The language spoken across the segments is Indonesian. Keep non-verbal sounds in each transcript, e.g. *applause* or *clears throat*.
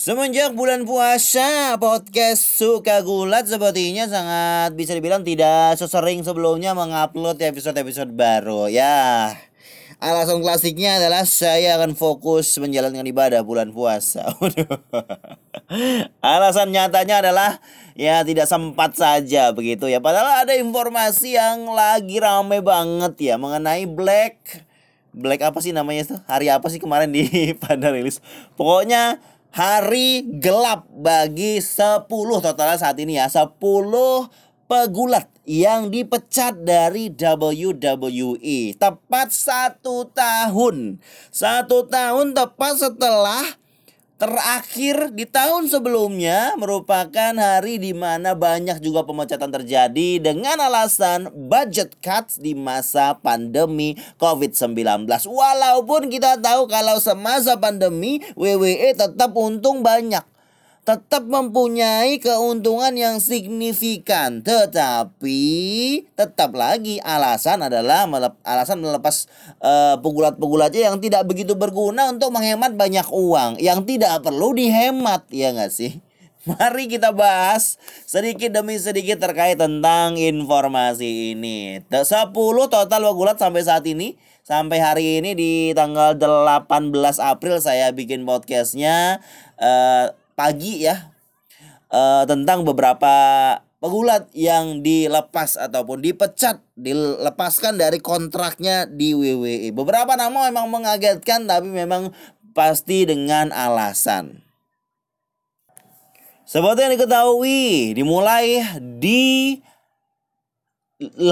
Semenjak bulan puasa, podcast Suka Gulat sepertinya sangat bisa dibilang tidak sesering sebelumnya mengupload episode-episode baru. Ya, alasan klasiknya adalah saya akan fokus menjalankan ibadah bulan puasa. *laughs* alasan nyatanya adalah ya tidak sempat saja begitu ya. Padahal ada informasi yang lagi rame banget ya mengenai Black Black apa sih namanya tuh? Hari apa sih kemarin di *laughs* pada rilis? Pokoknya hari gelap bagi 10 totalnya saat ini ya. 10 pegulat yang dipecat dari WWE tepat satu tahun. Satu tahun tepat setelah terakhir di tahun sebelumnya merupakan hari di mana banyak juga pemecatan terjadi dengan alasan budget cuts di masa pandemi COVID-19. Walaupun kita tahu kalau semasa pandemi WWE tetap untung banyak tetap mempunyai keuntungan yang signifikan. Tetapi tetap lagi alasan adalah melep, alasan melepas uh, pegulat-pegulatnya yang tidak begitu berguna untuk menghemat banyak uang. Yang tidak perlu dihemat ya nggak sih? *laughs* Mari kita bahas sedikit demi sedikit terkait tentang informasi ini. 10 total pegulat sampai saat ini sampai hari ini di tanggal 18 April saya bikin podcastnya. Uh, pagi ya uh, tentang beberapa pegulat yang dilepas ataupun dipecat, dilepaskan dari kontraknya di WWE. Beberapa nama memang mengagetkan tapi memang pasti dengan alasan. Seperti yang diketahui, dimulai di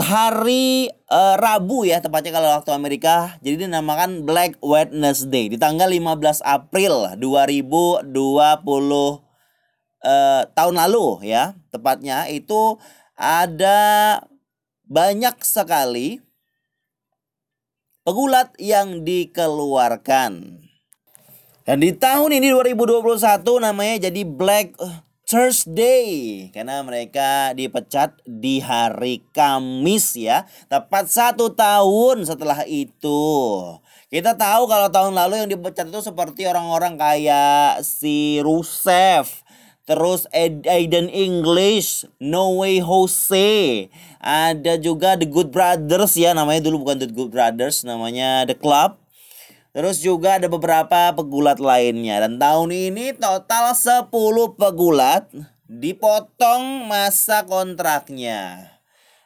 hari uh, Rabu ya tepatnya kalau waktu Amerika. Jadi dinamakan Black Wednesday di tanggal 15 April 2020 uh, tahun lalu ya tepatnya. Itu ada banyak sekali pegulat yang dikeluarkan. Dan di tahun ini 2021 namanya jadi Black Thursday. Karena mereka dipecat di hari Kamis ya. Tepat satu tahun setelah itu. Kita tahu kalau tahun lalu yang dipecat itu seperti orang-orang kayak si Rusev. Terus Aiden English No Way Jose. Ada juga The Good Brothers ya namanya dulu bukan The Good Brothers namanya The Club Terus juga ada beberapa pegulat lainnya dan tahun ini total 10 pegulat dipotong masa kontraknya.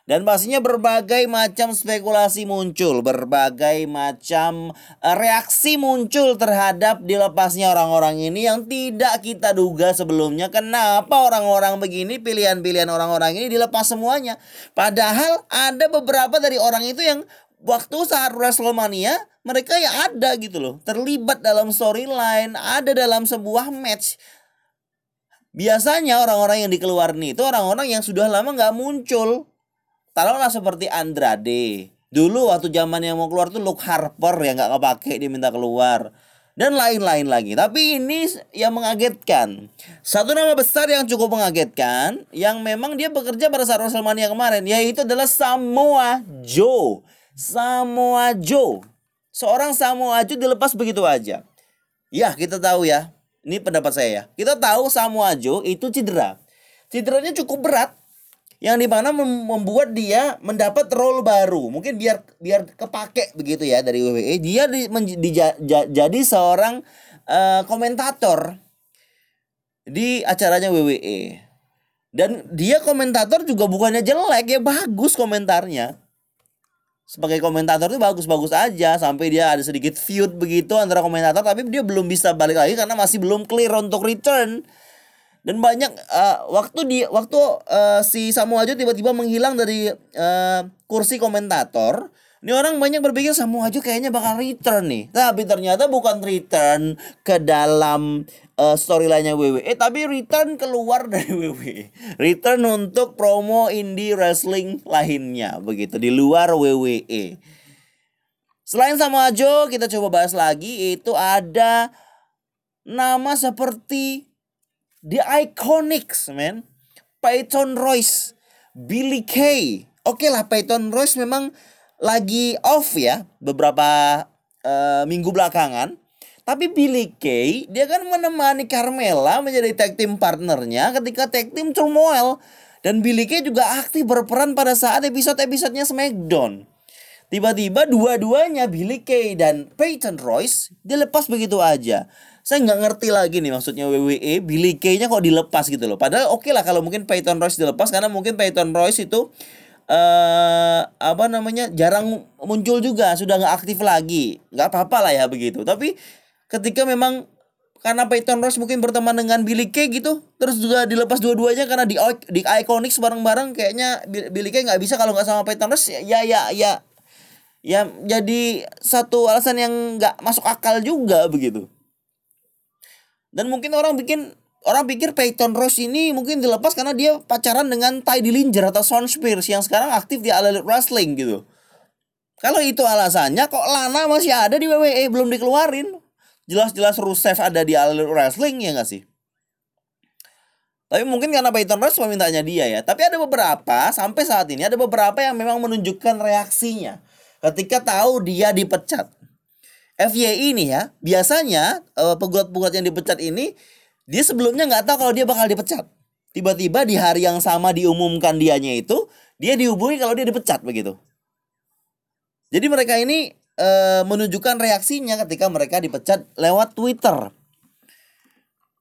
Dan pastinya berbagai macam spekulasi muncul, berbagai macam eh, reaksi muncul terhadap dilepasnya orang-orang ini yang tidak kita duga sebelumnya. Kenapa orang-orang begini, pilihan-pilihan orang-orang ini dilepas semuanya? Padahal ada beberapa dari orang itu yang waktu saat WrestleMania mereka ya ada gitu loh terlibat dalam storyline ada dalam sebuah match biasanya orang-orang yang dikeluarin itu orang-orang yang sudah lama nggak muncul taruhlah seperti Andrade dulu waktu zaman yang mau keluar tuh Luke Harper yang nggak kepake diminta keluar dan lain-lain lagi. Tapi ini yang mengagetkan. Satu nama besar yang cukup mengagetkan yang memang dia bekerja pada saat WrestleMania kemarin yaitu adalah Samoa Joe. Samoa Joe. Seorang Samoa Joe dilepas begitu aja. Ya, kita tahu ya. Ini pendapat saya ya. Kita tahu Samoa Joe itu cedera. Cederanya cukup berat yang di mana membuat dia mendapat role baru mungkin biar biar kepake begitu ya dari WWE dia di, di, ja, jadi seorang uh, komentator di acaranya WWE dan dia komentator juga bukannya jelek ya bagus komentarnya sebagai komentator itu bagus-bagus aja sampai dia ada sedikit feud begitu antara komentator tapi dia belum bisa balik lagi karena masih belum clear untuk return. Dan banyak uh, waktu di waktu uh, si Samuel aja tiba-tiba menghilang dari uh, kursi komentator ini orang banyak berpikir Samoa Joe kayaknya bakal return nih. Tapi ternyata bukan return ke dalam uh, storyline-nya WWE, tapi return keluar *laughs* dari WWE. Return untuk promo indie wrestling lainnya begitu di luar WWE. Selain Samoa Joe, kita coba bahas lagi itu ada nama seperti The Iconics, man. Peyton Royce, Billy Kay. Oke okay lah, Peyton Royce memang lagi off ya beberapa uh, minggu belakangan. Tapi Billy Kay dia kan menemani Carmela menjadi tag team partnernya ketika tag team turmoil dan Billy Kay juga aktif berperan pada saat episode-episodenya SmackDown. Tiba-tiba dua-duanya Billy Kay dan Peyton Royce dilepas begitu aja. Saya nggak ngerti lagi nih maksudnya WWE Billy Kay-nya kok dilepas gitu loh. Padahal oke okay lah kalau mungkin Peyton Royce dilepas karena mungkin Peyton Royce itu uh, apa namanya jarang muncul juga sudah nggak aktif lagi. Nggak apa-apa lah ya begitu. Tapi ketika memang karena Peyton Royce mungkin berteman dengan Billy Kay gitu terus juga dilepas dua-duanya karena di di Iconics bareng-bareng kayaknya Billy Kay nggak bisa kalau nggak sama Peyton Royce ya ya ya. Ya jadi satu alasan yang nggak masuk akal juga begitu. Dan mungkin orang bikin orang pikir Peyton Royce ini mungkin dilepas karena dia pacaran dengan Ty Dillinger atau Shawn Spears yang sekarang aktif di All Elite Wrestling gitu kalau itu alasannya kok Lana masih ada di WWE belum dikeluarin jelas-jelas Rusev ada di All Elite Wrestling ya nggak sih tapi mungkin karena Peyton Royce memintanya dia ya. Tapi ada beberapa sampai saat ini ada beberapa yang memang menunjukkan reaksinya ketika tahu dia dipecat. FY ini ya, biasanya uh, pegulat-pegulat yang dipecat ini dia sebelumnya nggak tahu kalau dia bakal dipecat. Tiba-tiba di hari yang sama diumumkan dianya itu, dia dihubungi kalau dia dipecat begitu. Jadi mereka ini uh, menunjukkan reaksinya ketika mereka dipecat lewat Twitter.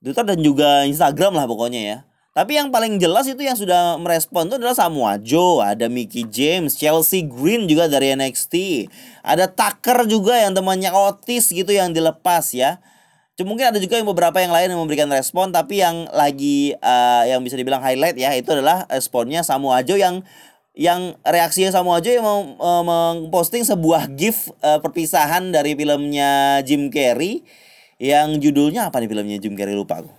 Twitter dan juga Instagram lah pokoknya ya. Tapi yang paling jelas itu yang sudah merespon itu adalah Samoa Joe, ada Mickey James, Chelsea Green juga dari NXT. Ada Tucker juga yang temannya Otis gitu yang dilepas ya. Cuma mungkin ada juga yang beberapa yang lain yang memberikan respon tapi yang lagi uh, yang bisa dibilang highlight ya itu adalah responnya Samoa Joe yang yang reaksinya Samoa Joe yang mau uh, memposting sebuah gif uh, perpisahan dari filmnya Jim Carrey yang judulnya apa nih filmnya Jim Carrey? Lupa aku.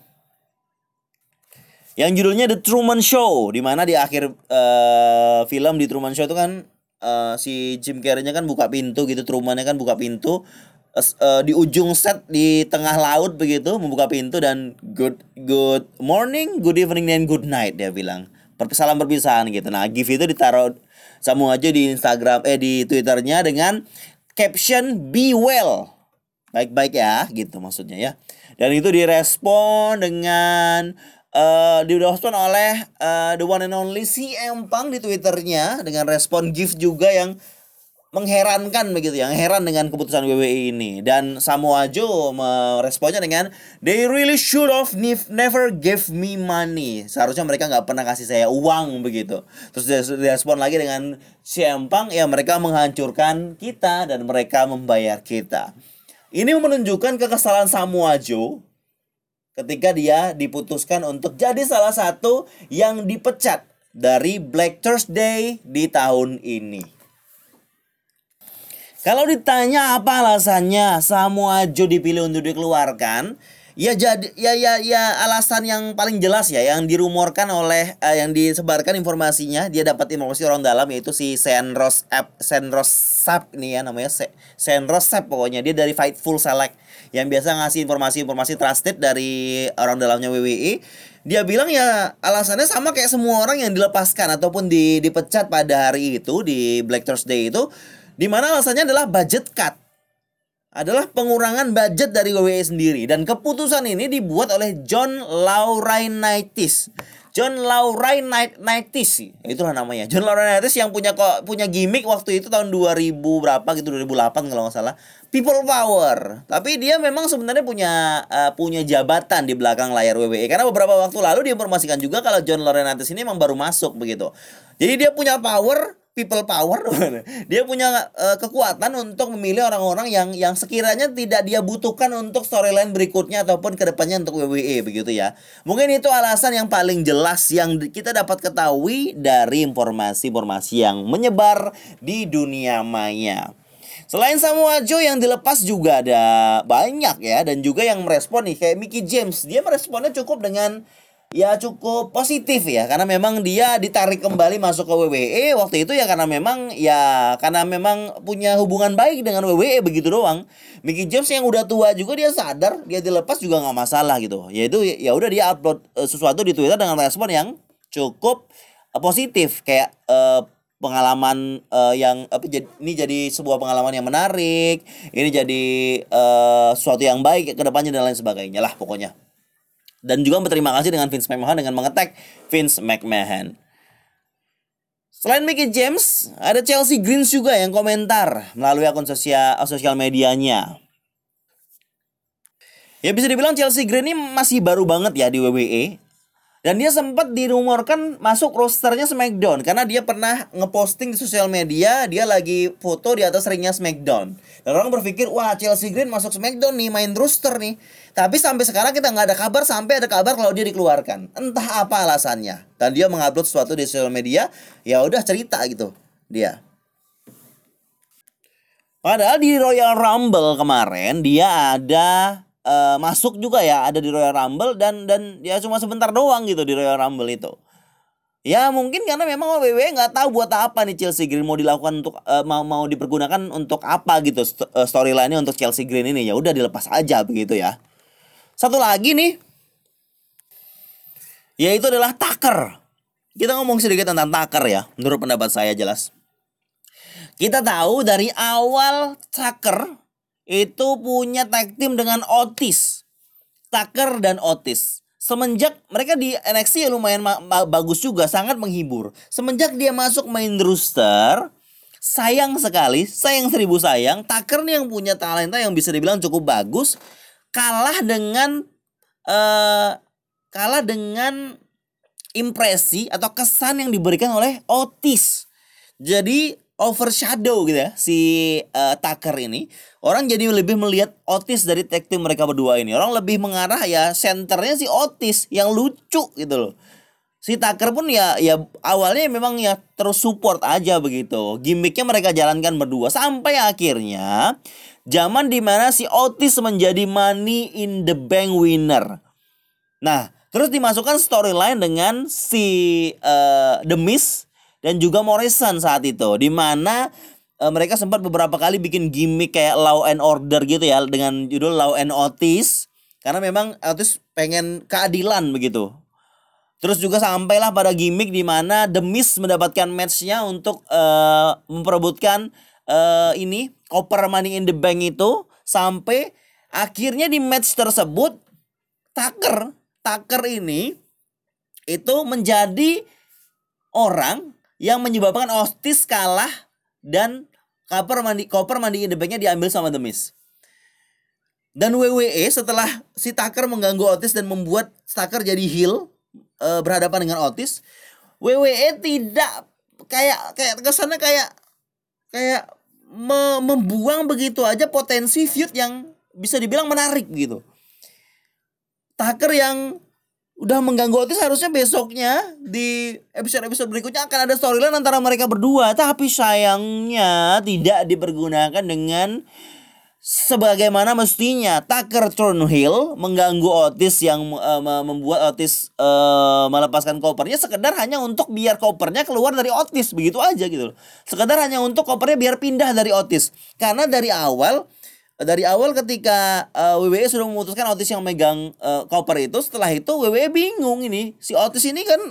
Yang judulnya The Truman Show di mana di akhir uh, film di Truman Show itu kan uh, si Jim Carrey-nya kan buka pintu gitu Truman-nya kan buka pintu uh, di ujung set di tengah laut begitu membuka pintu dan good good morning good evening dan good night dia bilang. Salam perpisahan gitu. Nah gif itu ditaruh sama aja di Instagram eh di Twitternya dengan caption be well. Baik-baik ya gitu maksudnya ya. Dan itu direspon dengan uh, direspon oleh uh, the one and only si Empang di twitternya dengan respon gift juga yang mengherankan begitu yang heran dengan keputusan WWE ini. Dan Samoa Joe meresponnya dengan they really should have never give me money. Seharusnya mereka nggak pernah kasih saya uang begitu. Terus dia respon lagi dengan si Empang ya mereka menghancurkan kita dan mereka membayar kita. Ini menunjukkan kekesalan Samoa Joe ketika dia diputuskan untuk jadi salah satu yang dipecat dari Black Thursday di tahun ini. Kalau ditanya apa alasannya Samoa Joe dipilih untuk dikeluarkan, ya jadi ya ya ya alasan yang paling jelas ya yang dirumorkan oleh uh, yang disebarkan informasinya dia dapat informasi orang dalam yaitu si Senros App Senros Sap ini ya namanya Senros Sap pokoknya. Dia dari Fightful Select yang biasa ngasih informasi-informasi trusted dari orang dalamnya WWE dia bilang ya alasannya sama kayak semua orang yang dilepaskan ataupun di, dipecat pada hari itu di Black Thursday itu di mana alasannya adalah budget cut. Adalah pengurangan budget dari WWE sendiri. Dan keputusan ini dibuat oleh John Laurinaitis. John Laurinaitis itulah namanya. John Laurinaitis yang punya kok punya gimmick waktu itu tahun 2000 berapa gitu 2008 kalau nggak salah. People power. Tapi dia memang sebenarnya punya uh, punya jabatan di belakang layar WWE karena beberapa waktu lalu diinformasikan juga kalau John Laurinaitis ini memang baru masuk begitu. Jadi dia punya power people power. *laughs* Dia punya uh, kekuatan untuk memilih orang-orang yang yang sekiranya tidak dia butuhkan untuk storyline berikutnya ataupun ke depannya untuk WWE begitu ya. Mungkin itu alasan yang paling jelas yang kita dapat ketahui dari informasi-informasi yang menyebar di dunia maya. Selain Samoa Joe yang dilepas juga ada banyak ya dan juga yang merespon nih kayak Mickey James. Dia meresponnya cukup dengan ya cukup positif ya karena memang dia ditarik kembali masuk ke WWE waktu itu ya karena memang ya karena memang punya hubungan baik dengan WWE begitu doang. Mickey James yang udah tua juga dia sadar dia dilepas juga nggak masalah gitu. Yaitu ya udah dia upload uh, sesuatu di Twitter dengan respon yang cukup uh, positif kayak uh, pengalaman uh, yang apa jadi ini jadi sebuah pengalaman yang menarik ini jadi uh, suatu yang baik ke depannya dan lain sebagainya lah pokoknya dan juga berterima kasih dengan Vince McMahon dengan mengetek Vince McMahon Selain Mickey James, ada Chelsea Greens juga yang komentar melalui akun sosial sosial medianya. Ya bisa dibilang Chelsea Green ini masih baru banget ya di WWE. Dan dia sempat dirumorkan masuk rosternya SmackDown karena dia pernah ngeposting di sosial media dia lagi foto di atas ringnya SmackDown. Dan orang berpikir wah Chelsea Green masuk SmackDown nih main roster nih. Tapi sampai sekarang kita nggak ada kabar sampai ada kabar kalau dia dikeluarkan. Entah apa alasannya. Dan dia mengupload sesuatu di sosial media ya udah cerita gitu dia. Padahal di Royal Rumble kemarin dia ada uh, masuk juga ya ada di Royal Rumble dan dan ya cuma sebentar doang gitu di Royal Rumble itu. Ya mungkin karena memang WWE nggak tahu buat apa nih Chelsea Green mau dilakukan untuk uh, mau mau dipergunakan untuk apa gitu st uh, storyline-nya untuk Chelsea Green ini ya udah dilepas aja begitu ya. Satu lagi nih yaitu adalah Tucker. Kita ngomong sedikit tentang Tucker ya, menurut pendapat saya jelas. Kita tahu dari awal Tucker itu punya tag team dengan Otis. Tucker dan Otis. Semenjak mereka di NXT ya lumayan bagus juga, sangat menghibur. Semenjak dia masuk main roster, sayang sekali, sayang seribu sayang, Tucker nih yang punya talenta yang bisa dibilang cukup bagus, kalah dengan uh, kalah dengan impresi atau kesan yang diberikan oleh Otis. Jadi overshadow gitu ya si uh, Tucker ini. Orang jadi lebih melihat Otis dari tag team mereka berdua ini. Orang lebih mengarah ya senternya si Otis yang lucu gitu loh. Si Tucker pun ya ya awalnya memang ya terus support aja begitu. Gimmicknya mereka jalankan berdua sampai akhirnya zaman di mana si Otis menjadi money in the bank winner. Nah terus dimasukkan storyline dengan si uh, The Miz dan juga Morrison saat itu. Di mana e, mereka sempat beberapa kali bikin gimmick kayak Law and Order gitu ya dengan judul Law and Otis. Karena memang Otis pengen keadilan begitu. Terus juga sampailah pada gimmick di mana The Miz mendapatkan matchnya untuk uh, memperebutkan uh, ini Copper Money in the Bank itu sampai akhirnya di match tersebut Tucker Tucker ini itu menjadi orang yang menyebabkan Otis kalah dan Copper mandi Copper mandi in the banknya diambil sama The Miz. Dan WWE setelah si Tucker mengganggu Otis dan membuat Tucker jadi heel e, berhadapan dengan Otis, WWE tidak kayak kayak kesannya kayak kayak me, membuang begitu aja potensi feud yang bisa dibilang menarik gitu. Tucker yang udah mengganggu Otis harusnya besoknya di episode-episode berikutnya akan ada storyline antara mereka berdua tapi sayangnya tidak dipergunakan dengan sebagaimana mestinya Tucker Turnhill mengganggu Otis yang uh, membuat Otis uh, melepaskan kopernya sekedar hanya untuk biar kopernya keluar dari Otis begitu aja gitu loh. Sekedar hanya untuk kopernya biar pindah dari Otis. Karena dari awal dari awal ketika uh, WWE sudah memutuskan Otis yang megang uh, koper itu setelah itu WWE bingung ini si Otis ini kan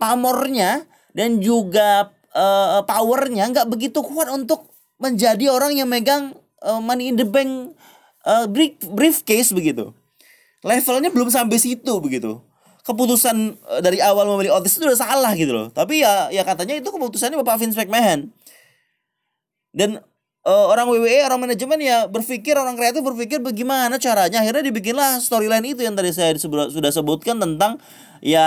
pamornya dan juga uh, powernya nggak begitu kuat untuk menjadi orang yang megang uh, money in the bank uh, brief briefcase begitu. Levelnya belum sampai situ begitu. Keputusan uh, dari awal memilih Otis itu udah salah gitu loh. Tapi ya ya katanya itu keputusannya Bapak Vince McMahon. Dan uh, orang WWE orang manajemen ya berpikir orang kreatif berpikir bagaimana caranya. Akhirnya dibikinlah storyline itu yang tadi saya sudah sebutkan tentang ya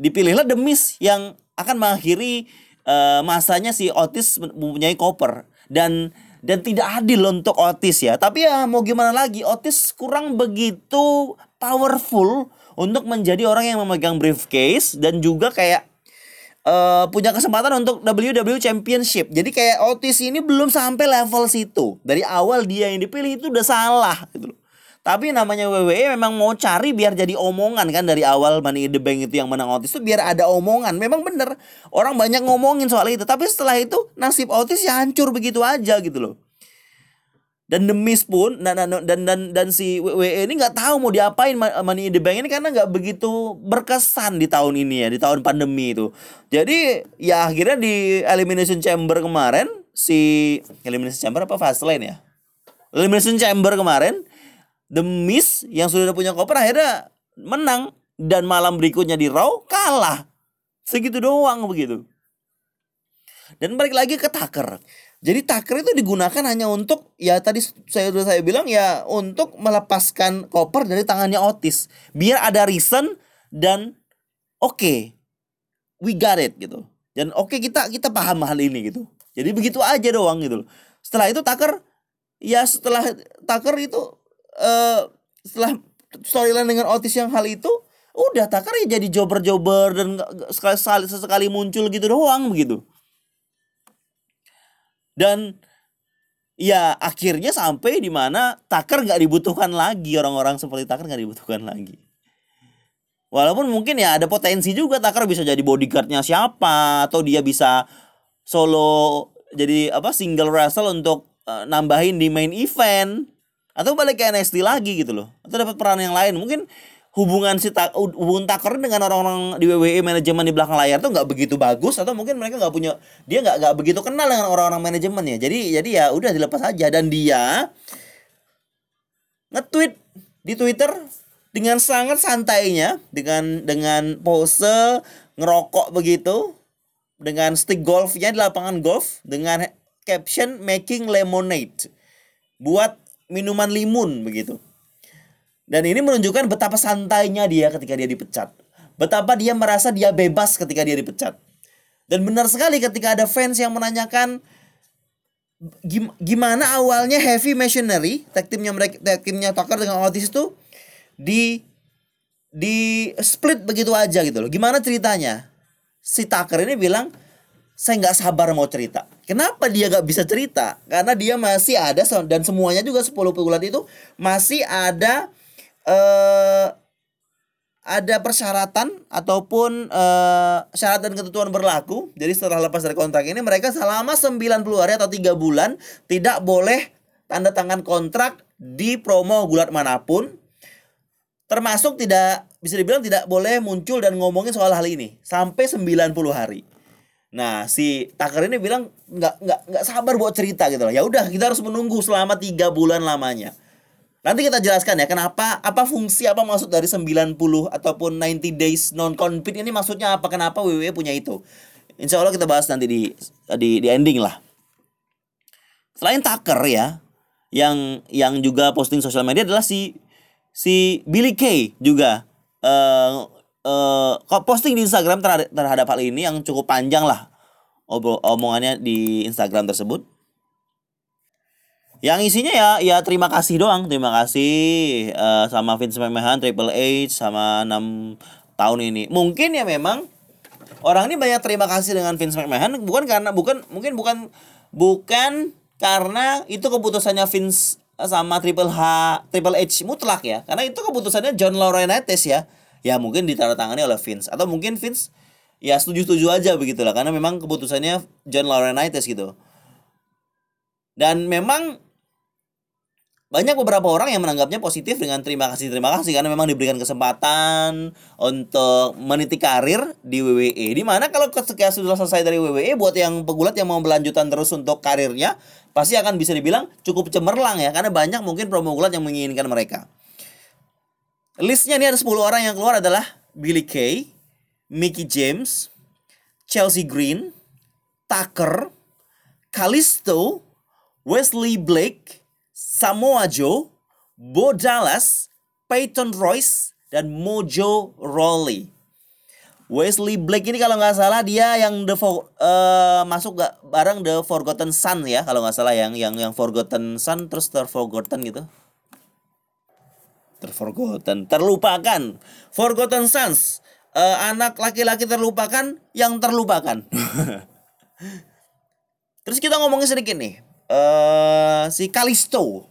dipilihlah demis yang akan mengakhiri uh, masanya si Otis mempunyai koper. Dan dan tidak adil untuk Otis ya tapi ya mau gimana lagi Otis kurang begitu powerful untuk menjadi orang yang memegang briefcase dan juga kayak uh, punya kesempatan untuk WWE Championship. Jadi kayak Otis ini belum sampai level situ. Dari awal dia yang dipilih itu udah salah gitu loh. Tapi namanya WWE memang mau cari biar jadi omongan kan dari awal Money in the Bank itu yang menang Otis itu biar ada omongan. Memang bener orang banyak ngomongin soal itu. Tapi setelah itu nasib Otis ya hancur begitu aja gitu loh. dan The Miz pun dan dan dan dan, dan si WWE ini nggak tahu mau diapain Money in the Bank ini karena nggak begitu berkesan di tahun ini ya di tahun pandemi itu jadi ya akhirnya di Elimination Chamber kemarin si Elimination Chamber apa Fastlane ya Elimination Chamber kemarin The Miz yang sudah punya koper akhirnya menang dan malam berikutnya di Raw kalah segitu doang begitu dan balik lagi ke Tucker jadi taker itu digunakan hanya untuk ya tadi saya sudah saya bilang ya untuk melepaskan koper dari tangannya Otis biar ada reason dan oke okay, we got it gitu. Dan oke okay, kita kita paham hal ini gitu. Jadi begitu aja doang gitu. Setelah itu Tucker ya setelah Tucker itu uh, setelah storyline dengan Otis yang hal itu udah Tucker ya jadi jobber-jobber dan sekali sesekali muncul gitu doang begitu. Dan ya akhirnya sampai di mana Tucker nggak dibutuhkan lagi orang-orang seperti Tucker nggak dibutuhkan lagi. Walaupun mungkin ya ada potensi juga Tucker bisa jadi bodyguardnya siapa atau dia bisa solo jadi apa single wrestle untuk uh, nambahin di main event atau balik ke NXT lagi gitu loh. Atau dapat peran yang lain. Mungkin hubungan si ta hubungan Tucker dengan orang-orang di WWE manajemen di belakang layar tuh nggak begitu bagus. Atau mungkin mereka nggak punya dia nggak nggak begitu kenal dengan orang-orang manajemen ya jadi jadi ya udah dilepas aja. Dan dia nge-tweet di Twitter dengan sangat santainya. Dengan dengan pose ngerokok begitu. Dengan stick golfnya di lapangan golf. Dengan caption making lemonade. Buat minuman limun begitu dan ini menunjukkan betapa santainya dia ketika dia dipecat. Betapa dia merasa dia bebas ketika dia dipecat. Dan benar sekali ketika ada fans yang menanyakan gimana awalnya Heavy Machinery, tag timnya mereka tag timnya Tucker dengan Otis itu di di split begitu aja gitu loh. Gimana ceritanya? Si Tucker ini bilang saya nggak sabar mau cerita. Kenapa dia nggak bisa cerita? Karena dia masih ada dan semuanya juga 10 pegulat itu masih ada eh ada persyaratan ataupun eh, syarat dan ketentuan berlaku. Jadi setelah lepas dari kontrak ini mereka selama 90 hari atau tiga bulan tidak boleh tanda tangan kontrak di promo gulat mana pun. Termasuk tidak bisa dibilang tidak boleh muncul dan ngomongin soal hal ini sampai 90 hari. Nah, si Tucker ini bilang nggak nggak nggak sabar buat cerita gitu loh. Ya udah, kita harus menunggu selama tiga bulan lamanya. Nanti kita jelaskan ya kenapa apa fungsi apa maksud dari 90 ataupun 90 days non compete ini maksudnya apa kenapa WWE punya itu. Insya Allah kita bahas nanti di di, di ending lah. Selain Tucker ya, yang yang juga posting sosial media adalah si si Billy Kay juga uh, uh, posting di Instagram terhadap, terhadap hal ini yang cukup panjang lah omongannya di Instagram tersebut. Yang isinya ya ya terima kasih doang, terima kasih uh, sama Vince McMahon, Triple H sama 6 tahun ini. Mungkin ya memang orang ini banyak terima kasih dengan Vince McMahon bukan karena bukan mungkin bukan bukan karena itu keputusannya Vince sama Triple H Triple H mutlak ya. Karena itu keputusannya John Laurinaitis ya. Ya mungkin ditandatangani oleh Vince atau mungkin Vince ya setuju-setuju aja begitulah karena memang keputusannya John Laurinaitis gitu. Dan memang banyak beberapa orang yang menanggapnya positif dengan terima kasih terima kasih karena memang diberikan kesempatan untuk meniti karir di WWE. Di mana kalau ketika sudah selesai dari WWE buat yang pegulat yang mau berlanjutan terus untuk karirnya pasti akan bisa dibilang cukup cemerlang ya karena banyak mungkin promo gulat yang menginginkan mereka. Listnya ini ada 10 orang yang keluar adalah Billy Kay, Mickey James, Chelsea Green, Tucker, Kalisto, Wesley Blake, Samoa Joe, Bo Dallas, Peyton Royce, dan Mojo Rawley. Wesley Blake ini kalau nggak salah dia yang the uh, masuk gak bareng the Forgotten Son ya kalau nggak salah yang yang yang Forgotten Son terus terforgotten gitu. Terforgotten, terlupakan. Forgotten Sons, uh, anak laki-laki terlupakan yang terlupakan. *laughs* terus kita ngomongin sedikit nih. Uh, si Kalisto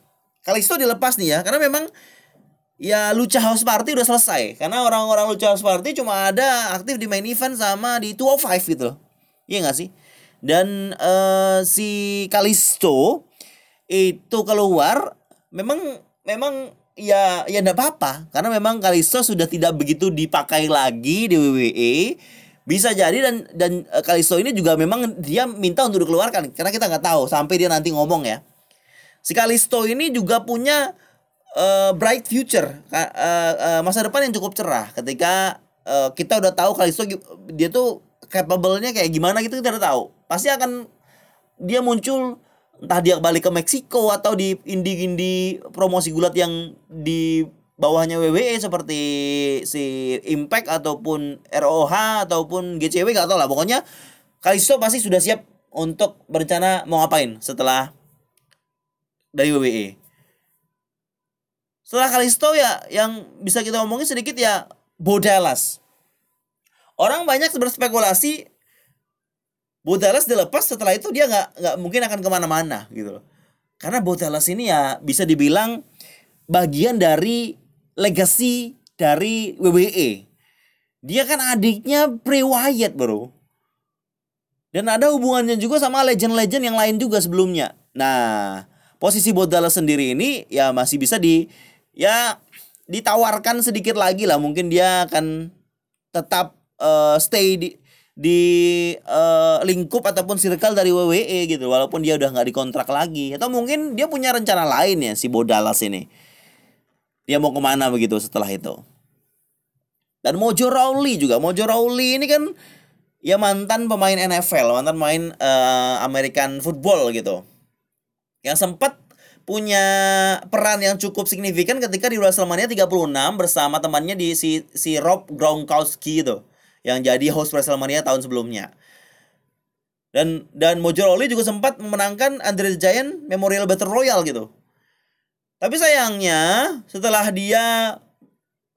Kalisto dilepas nih ya karena memang ya Lucha House Party udah selesai karena orang-orang Lucha House Party cuma ada aktif di main event sama di 205 gitu loh. Iya gak sih? Dan uh, si Kalisto itu keluar memang memang ya ya enggak apa-apa. Karena memang Kalisto sudah tidak begitu dipakai lagi di WWE bisa jadi dan dan uh, Kalisto ini juga memang dia minta untuk dikeluarkan. Karena kita nggak tahu sampai dia nanti ngomong ya. Si Kalisto ini juga punya uh, bright future. Uh, uh, masa depan yang cukup cerah. Ketika uh, kita udah tahu Kalisto dia tuh capable-nya kayak gimana gitu kita udah tahu. Pasti akan dia muncul entah dia balik ke Meksiko atau di indie-indie promosi gulat yang di bawahnya WWE seperti si Impact ataupun ROH ataupun GCW gak tau lah. Pokoknya Kalisto pasti sudah siap untuk berencana mau ngapain setelah dari WWE setelah Kalisto ya yang bisa kita omongin sedikit ya Bodalas. Orang banyak berspekulasi Boteles dilepas setelah itu dia nggak nggak mungkin akan ke mana-mana gitu loh. Karena Boteles ini ya bisa dibilang bagian dari legacy dari WWE. Dia kan adiknya Bray Wyatt bro. Dan ada hubungannya juga sama legend-legend yang lain juga sebelumnya. Nah, posisi Boteles sendiri ini ya masih bisa di ya ditawarkan sedikit lagi lah. Mungkin dia akan tetap uh, stay di di uh, lingkup ataupun circle dari WWE gitu walaupun dia udah nggak dikontrak lagi. Atau mungkin dia punya rencana lain ya si Bodalas ini. Dia mau ke mana begitu setelah itu? Dan Mojo Rawley juga. Mojo Rawley ini kan ya mantan pemain NFL mantan main uh, American football gitu. Yang sempat punya peran yang cukup signifikan ketika di WrestleMania 36 bersama temannya di si si Rob Gronkowski itu yang jadi host WrestleMania tahun sebelumnya. Dan dan Mojo Rawley juga sempat memenangkan Andre the Giant Memorial Battle Royal gitu. Tapi sayangnya setelah dia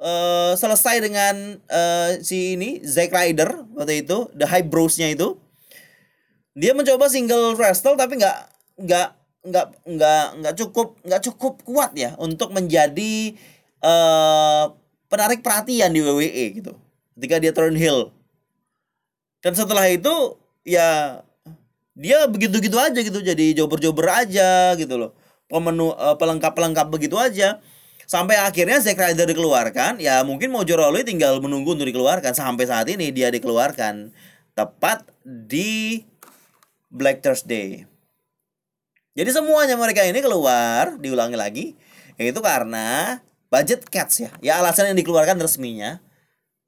uh, selesai dengan uh, si ini Zack Ryder waktu itu The High Bros-nya itu dia mencoba single wrestle tapi nggak nggak nggak nggak nggak cukup nggak cukup kuat ya untuk menjadi uh, penarik perhatian di WWE gitu ketika dia turn heel. Dan setelah itu ya dia begitu-gitu aja gitu. Jadi jobber-jobber aja gitu loh. Pemenu uh, pelengkap-pelengkap begitu aja. Sampai akhirnya Zack Ryder dikeluarkan. Ya mungkin mau Rawley tinggal menunggu untuk dikeluarkan. Sampai saat ini dia dikeluarkan. Tepat di Black Thursday. Jadi semuanya mereka ini keluar diulangi lagi. Yaitu karena budget cuts ya. Ya alasan yang dikeluarkan resminya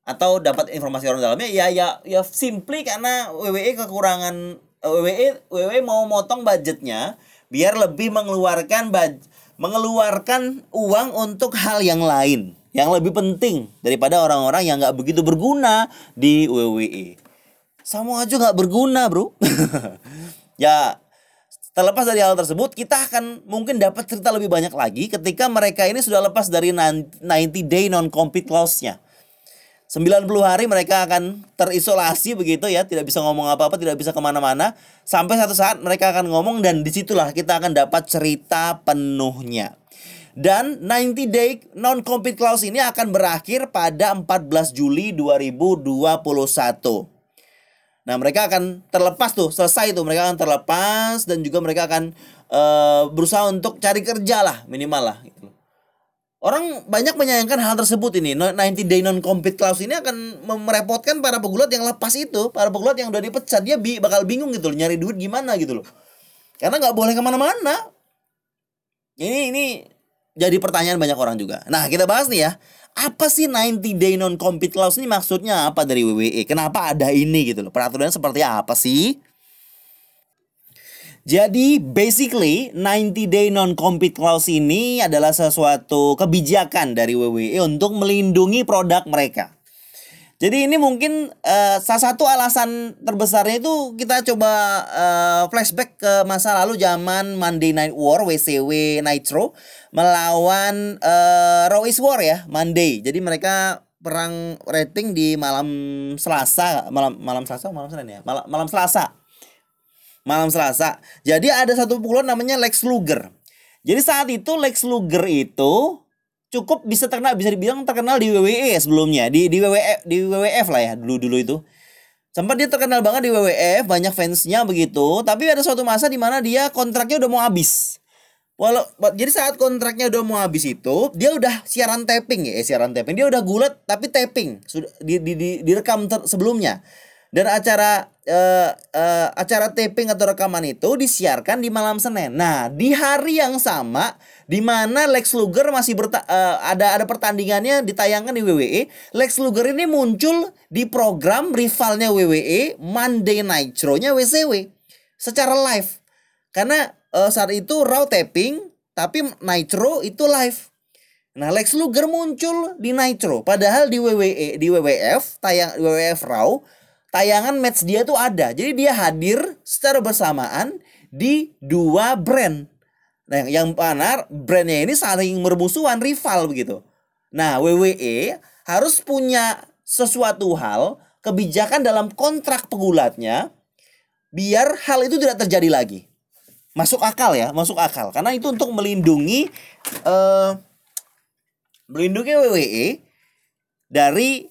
atau dapat informasi orang dalamnya ya ya ya simply karena WWE kekurangan WWE WWE mau motong budgetnya biar lebih mengeluarkan baj mengeluarkan uang untuk hal yang lain yang lebih penting daripada orang-orang yang nggak begitu berguna di WWE sama aja nggak berguna bro. *laughs* Ya terlepas dari hal tersebut kita akan mungkin dapat cerita lebih banyak lagi ketika mereka ini sudah lepas dari 90 day non compete clause-nya 90 hari mereka akan terisolasi begitu ya, tidak bisa ngomong apa-apa, tidak bisa ke mana-mana. Sampai satu saat mereka akan ngomong dan di situlah kita akan dapat cerita penuhnya. Dan 90 day non-compete clause ini akan berakhir pada 14 Juli 2021. Nah mereka akan terlepas tuh, selesai tuh mereka akan terlepas dan juga mereka akan uh, berusaha untuk cari kerja lah minimal lah. Orang banyak menyayangkan hal tersebut ini. 90 day non compete clause ini akan merepotkan para pegulat yang lepas itu, para pegulat yang udah dipecat dia bakal bingung gitu loh, nyari duit gimana gitu loh. Karena nggak boleh ke mana-mana. Ini ini jadi pertanyaan banyak orang juga. Nah kita bahas nih ya, apa sih 90 day non compete clause ini maksudnya apa dari WWE? Kenapa ada ini gitu loh? Peraturannya seperti apa sih? Jadi basically 90 day non compete clause ini adalah sesuatu kebijakan dari WWE untuk melindungi produk mereka. Jadi ini mungkin uh, salah satu alasan terbesarnya itu kita coba uh, flashback ke masa lalu zaman Monday Night War WCW Nitro melawan uh, Raw is War ya Monday. Jadi mereka perang rating di malam Selasa, malam malam Selasa, malam Senin ya, malam, malam Selasa malam Selasa. Jadi ada satu pukulan namanya Lex Luger. Jadi saat itu Lex Luger itu cukup bisa terkenal bisa dibilang terkenal di WWE ya sebelumnya di di WWF di WWF lah ya dulu dulu itu sempat dia terkenal banget di WWF banyak fansnya begitu tapi ada suatu masa di mana dia kontraknya udah mau habis Walau jadi saat kontraknya udah mau habis itu, dia udah siaran tapping ya, eh, siaran tapping. Dia udah gulat tapi tapping sudah di, di, di direkam ter, sebelumnya. Dan acara uh, uh, acara taping atau rekaman itu disiarkan di malam Senin. Nah, di hari yang sama di mana Lex Luger masih berta uh, ada ada pertandingannya ditayangkan di WWE, Lex Luger ini muncul di program rivalnya WWE Monday Nitro-nya WCW secara live. Karena uh, saat itu raw taping tapi Nitro itu live. Nah, Lex Luger muncul di Nitro padahal di WWE di WWF tayang WWF Raw tayangan match dia tuh ada. Jadi dia hadir secara bersamaan di dua brand. Nah, yang mana brandnya ini saling bermusuhan rival begitu. Nah, WWE harus punya sesuatu hal kebijakan dalam kontrak pegulatnya biar hal itu tidak terjadi lagi masuk akal ya masuk akal karena itu untuk melindungi uh, melindungi WWE dari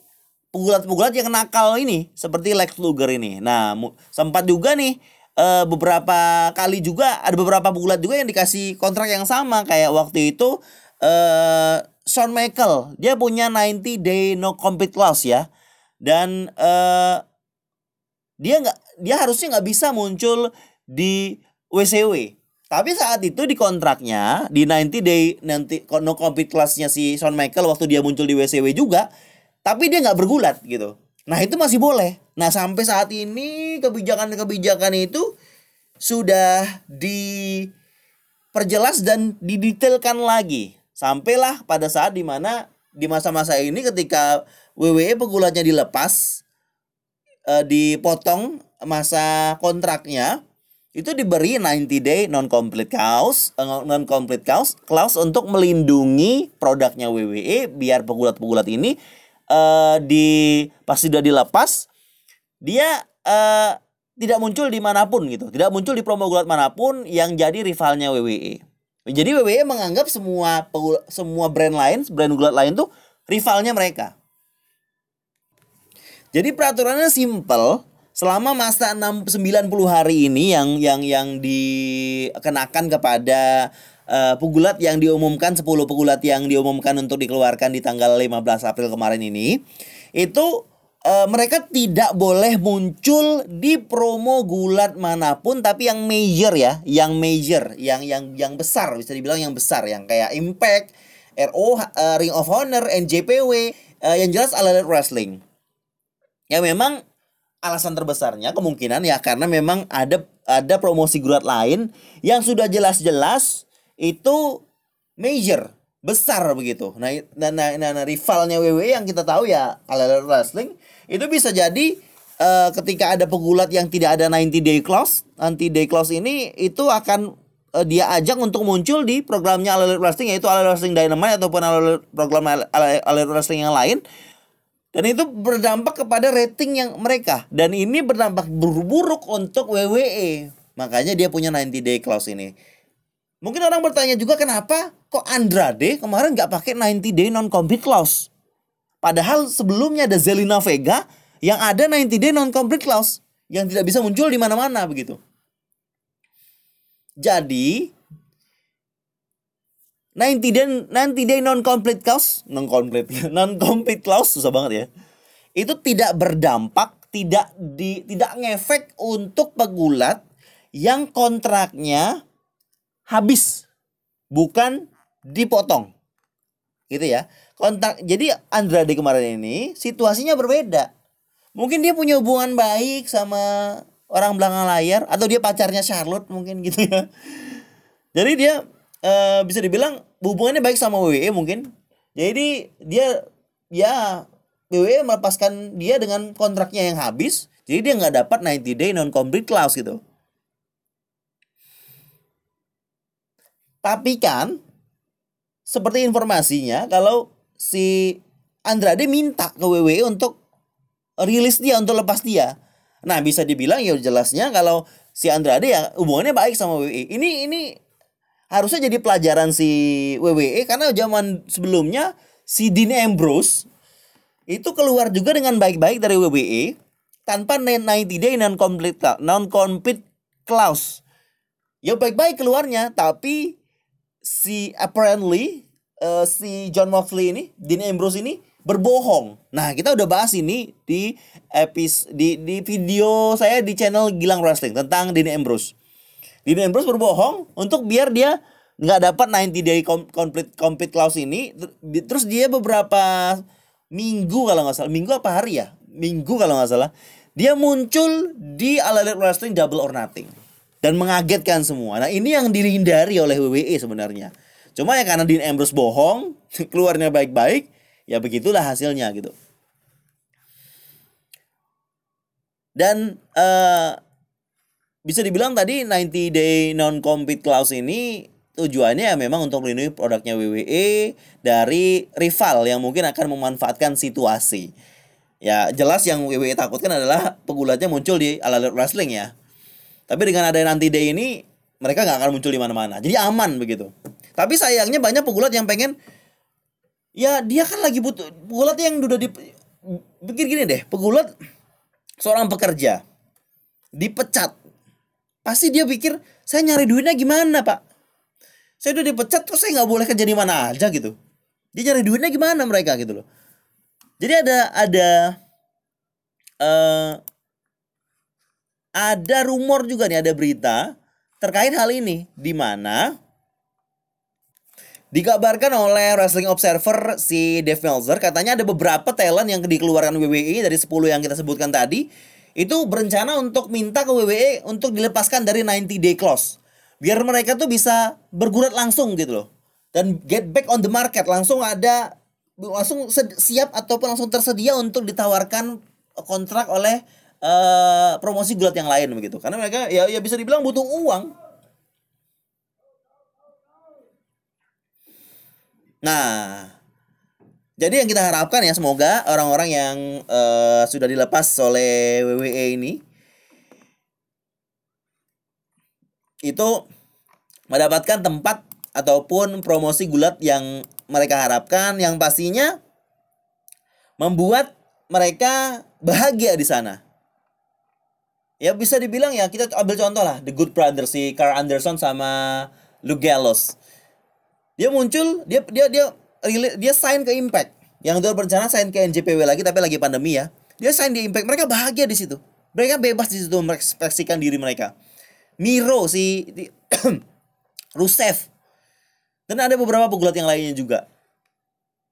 pegulat-pegulat yang nakal ini seperti Lex Luger ini. Nah sempat juga nih uh, beberapa kali juga ada beberapa pegulat juga yang dikasih kontrak yang sama. Kayak waktu itu uh, Shawn Michael dia punya 90 day no compete clause ya. Dan uh, dia nggak dia harusnya nggak bisa muncul di WCW. Tapi saat itu di kontraknya di 90 day nanti no compete classnya si Shawn Michael waktu dia muncul di WCW juga, tapi dia nggak bergulat gitu. Nah itu masih boleh. Nah sampai saat ini kebijakan-kebijakan itu sudah diperjelas dan didetailkan lagi. Sampailah pada saat di mana di masa-masa ini ketika WWE pegulatnya dilepas, eh, dipotong masa kontraknya, itu diberi 90 day non complete clause eh, non complete clause clause untuk melindungi produknya WWE biar pegulat-pegulat ini uh, di pas sudah dilepas dia uh, tidak muncul di mana pun gitu. Tidak muncul di promo gulat mana pun yang jadi rivalnya WWE jadi WWE menganggap semua semua brand lain brand gulat lain tuh rivalnya mereka. Jadi peraturannya simple. Selama masa 6 90 hari ini yang yang yang dikenakan kepada uh, pegulat yang diumumkan 10 pegulat yang diumumkan untuk dikeluarkan di tanggal 15 April kemarin ini itu uh, mereka tidak boleh muncul di promo gulat mana pun tapi yang major ya, yang major, yang yang yang besar bisa dibilang yang besar yang kayak Impact, RO, uh, eh, Ring of Honor, NJPW, uh, yang jelas All Wrestling. Ya memang alasan terbesarnya kemungkinan ya karena memang ada ada promosi gulat lain yang sudah jelas-jelas itu major besar begitu. Nah, nah, nah, nah, nah rivalnya WWE yang kita tahu ya All Wrestling itu bisa jadi uh, ketika ada pegulat yang tidak ada 90 day clause, 90 day clause ini itu akan uh, dia ajak untuk muncul di programnya All Wrestling yaitu All Wrestling Dynamite ataupun All program All Wrestling yang lain dan itu berdampak kepada rating yang mereka. Dan ini berdampak buruk-buruk untuk WWE. Makanya dia punya 90 day clause ini. Mungkin orang bertanya juga kenapa kok Andrade kemarin nggak pakai 90 day non compete clause. Padahal sebelumnya ada Zelina Vega yang ada 90 day non compete clause yang tidak bisa muncul di mana-mana begitu. Jadi 90 day 90 day non complete clause, non complete *laughs* non complete clause susah banget ya. Itu tidak berdampak, tidak di tidak ngefek untuk pegulat yang kontraknya habis bukan dipotong. Gitu ya. Kontrak jadi Andrade kemarin ini situasinya berbeda. Mungkin dia punya hubungan baik sama orang belakang layar atau dia pacarnya Charlotte mungkin gitu ya. Jadi dia uh, bisa dibilang hubungannya baik sama WWE mungkin. Jadi dia ya WWE melepaskan dia dengan kontraknya yang habis. Jadi dia nggak dapat 90 day non complete clause gitu. Tapi kan seperti informasinya kalau si Andrade minta ke WWE untuk rilis dia untuk lepas dia. Nah, bisa dibilang ya jelasnya kalau si Andrade ya hubungannya baik sama WWE. Ini ini harusnya jadi pelajaran si WWE karena zaman sebelumnya si Dean Ambrose itu keluar juga dengan baik-baik dari WWE tanpa 90 day non complete non compete clause. Ya baik-baik keluarnya tapi si apparently uh, si John Moxley ini, Dean Ambrose ini berbohong. Nah, kita udah bahas ini di epis di di video saya di channel Gilang Wrestling tentang Dean Ambrose. Dean Ambrose berbohong untuk biar dia nggak dapat 90 day complete complete clause ini. Terus dia beberapa minggu kalau nggak salah. Minggu apa hari ya? Minggu kalau nggak salah. Dia muncul di All Elite Wrestling Double or Nothing dan mengagetkan semua nah ini yang dihindari oleh WWE sebenarnya cuma ya karena Dean Ambrose bohong *laughs* keluarnya baik-baik ya begitulah hasilnya gitu dan uh, bisa dibilang tadi 90 day non compete clause ini tujuannya ya memang untuk melindungi produknya WWE dari rival yang mungkin akan memanfaatkan situasi. Ya jelas yang WWE takutkan adalah pegulatnya muncul di Elite Wrestling ya. Tapi dengan ada nanti day ini mereka nggak akan muncul di mana-mana. Jadi aman begitu. Tapi sayangnya banyak pegulat yang pengen ya dia kan lagi butuh pegulat yang udah di pikir gini deh, pegulat seorang pekerja dipecat. Pasti dia pikir saya nyari duitnya gimana, Pak? Saya udah dipecat terus saya nggak boleh kerja di mana aja gitu. Dia nyari duitnya gimana mereka gitu loh. Jadi ada ada uh, ada rumor juga nih, ada berita terkait hal ini di mana Dikabarkan oleh Wrestling Observer si Dave Meltzer katanya ada beberapa talent yang dikeluarkan WWE dari 10 yang kita sebutkan tadi itu berencana untuk minta ke WWE untuk dilepaskan dari 90 day clause. Biar mereka tuh bisa bergulat langsung gitu loh. Dan get back on the market langsung ada langsung siap ataupun langsung tersedia untuk ditawarkan kontrak oleh uh, promosi gulat yang lain begitu. Karena mereka ya ya bisa dibilang butuh uang Nah, jadi yang kita harapkan ya semoga orang-orang yang uh, sudah dilepas oleh WWE ini itu mendapatkan tempat ataupun promosi gulat yang mereka harapkan yang pastinya membuat mereka bahagia di sana. Ya bisa dibilang ya kita ambil contoh lah The Good Brothers si Carl Anderson sama Luke Gallows dia muncul dia dia dia dia sign ke Impact. Yang udah berencana sign ke NJPW lagi tapi lagi pandemi ya. Dia sign di Impact. Mereka bahagia di situ. Mereka bebas di situ mengekspresikan diri mereka. Miro si *clears throat* Rusev. Dan ada beberapa pegulat yang lainnya juga.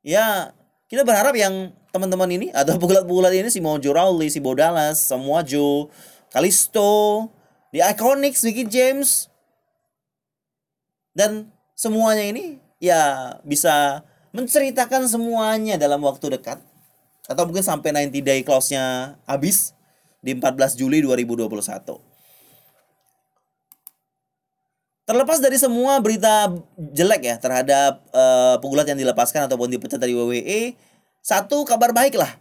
Ya kita berharap yang teman-teman ini atau pegulat-pegulat ini si Mojo Rawley, si Bodalas, semua Joe, Kalisto, The Iconics, Mickey James, dan semuanya ini ya bisa menceritakan semuanya dalam waktu dekat atau mungkin sampai 90 day clause-nya habis di 14 Juli 2021. Terlepas dari semua berita jelek ya terhadap uh, pegulat yang dilepaskan ataupun dipecat dari WWE, satu kabar baik lah.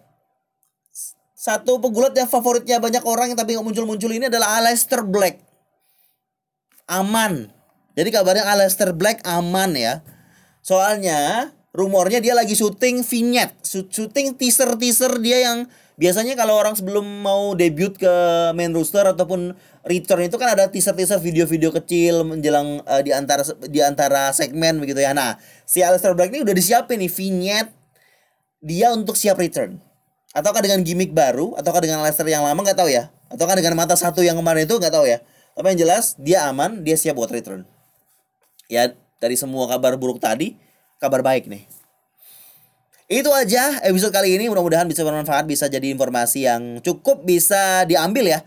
Satu pegulat yang favoritnya banyak orang yang tapi nggak muncul-muncul ini adalah Aleister Black. Aman jadi kabarnya Aleister Black aman ya. Soalnya rumornya dia lagi syuting vignette, syuting teaser-teaser dia yang biasanya kalau orang sebelum mau debut ke main roster ataupun return itu kan ada teaser-teaser video-video kecil menjelang uh, di antara di antara segmen begitu ya. Nah, si Aleister Black ini udah disiapin nih vignette dia untuk siap return. Ataukah dengan gimmick baru? Ataukah dengan Aleister yang lama? Nggak tahu ya. Ataukah dengan mata satu yang kemarin itu? Nggak tahu ya. Tapi yang jelas dia aman, dia siap buat return. Ya dari semua kabar buruk tadi kabar baik nih. Itu aja episode kali ini. Mudah-mudahan bisa bermanfaat bisa jadi informasi yang cukup bisa diambil ya.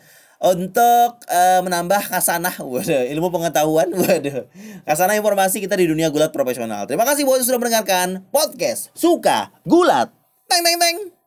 Untuk uh, menambah kasanah waduh ilmu pengetahuan. *laughs* Waduh. Kasanah informasi kita di dunia gulat profesional. Terima kasih buat yang sudah mendengarkan podcast suka gulat. Teng teng teng